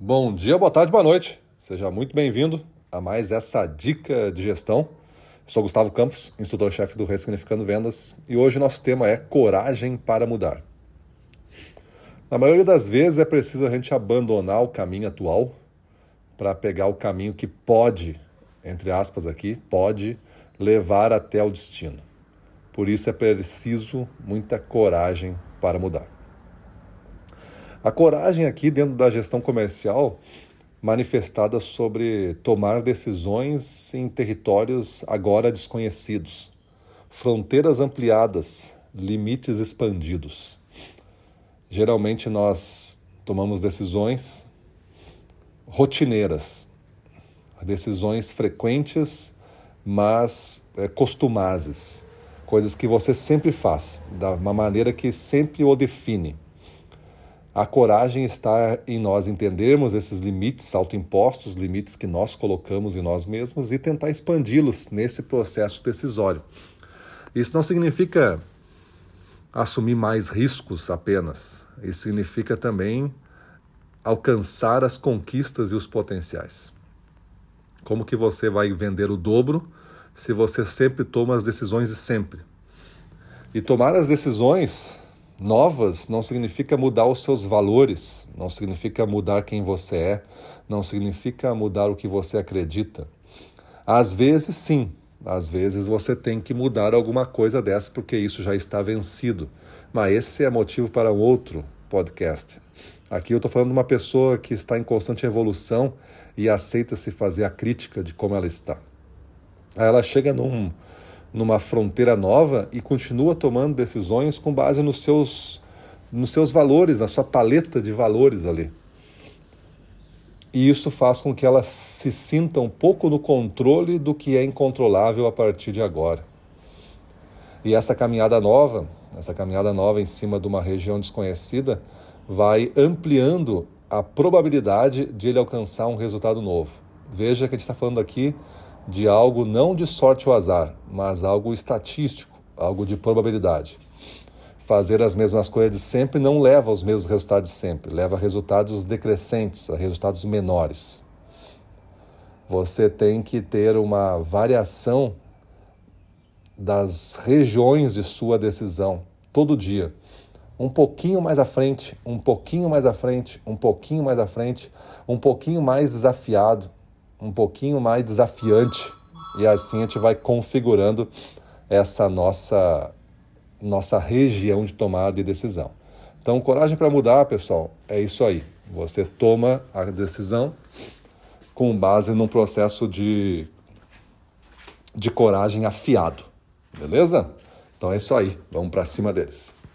Bom dia, boa tarde, boa noite. Seja muito bem-vindo a mais essa dica de gestão. Sou Gustavo Campos, instrutor-chefe do Ressignificando Vendas, e hoje nosso tema é coragem para mudar. Na maioria das vezes é preciso a gente abandonar o caminho atual para pegar o caminho que pode, entre aspas aqui, pode levar até o destino. Por isso é preciso muita coragem para mudar. A coragem aqui dentro da gestão comercial manifestada sobre tomar decisões em territórios agora desconhecidos, fronteiras ampliadas, limites expandidos. Geralmente nós tomamos decisões rotineiras, decisões frequentes, mas é, costumazes, coisas que você sempre faz, da uma maneira que sempre o define. A coragem está em nós entendermos esses limites autoimpostos, limites que nós colocamos em nós mesmos e tentar expandi-los nesse processo decisório. Isso não significa assumir mais riscos apenas. Isso significa também alcançar as conquistas e os potenciais. Como que você vai vender o dobro se você sempre toma as decisões de sempre? E tomar as decisões novas não significa mudar os seus valores, não significa mudar quem você é, não significa mudar o que você acredita. Às vezes, sim, às vezes você tem que mudar alguma coisa dessa porque isso já está vencido. Mas esse é motivo para um outro podcast. Aqui eu estou falando de uma pessoa que está em constante evolução e aceita se fazer a crítica de como ela está. Aí ela chega num, numa fronteira nova e continua tomando decisões com base nos seus, nos seus valores, na sua paleta de valores ali. E isso faz com que ela se sinta um pouco no controle do que é incontrolável a partir de agora. E essa caminhada nova, essa caminhada nova em cima de uma região desconhecida, vai ampliando a probabilidade de ele alcançar um resultado novo. Veja que a gente está falando aqui de algo não de sorte ou azar, mas algo estatístico, algo de probabilidade. Fazer as mesmas coisas sempre não leva aos mesmos resultados sempre, leva a resultados decrescentes, a resultados menores. Você tem que ter uma variação das regiões de sua decisão todo dia. Um pouquinho mais à frente, um pouquinho mais à frente, um pouquinho mais à frente, um pouquinho mais desafiado, um pouquinho mais desafiante e assim a gente vai configurando essa nossa nossa região de tomada de decisão. Então, coragem para mudar, pessoal, é isso aí. Você toma a decisão com base num processo de de coragem afiado. Beleza? Então é isso aí. Vamos para cima deles.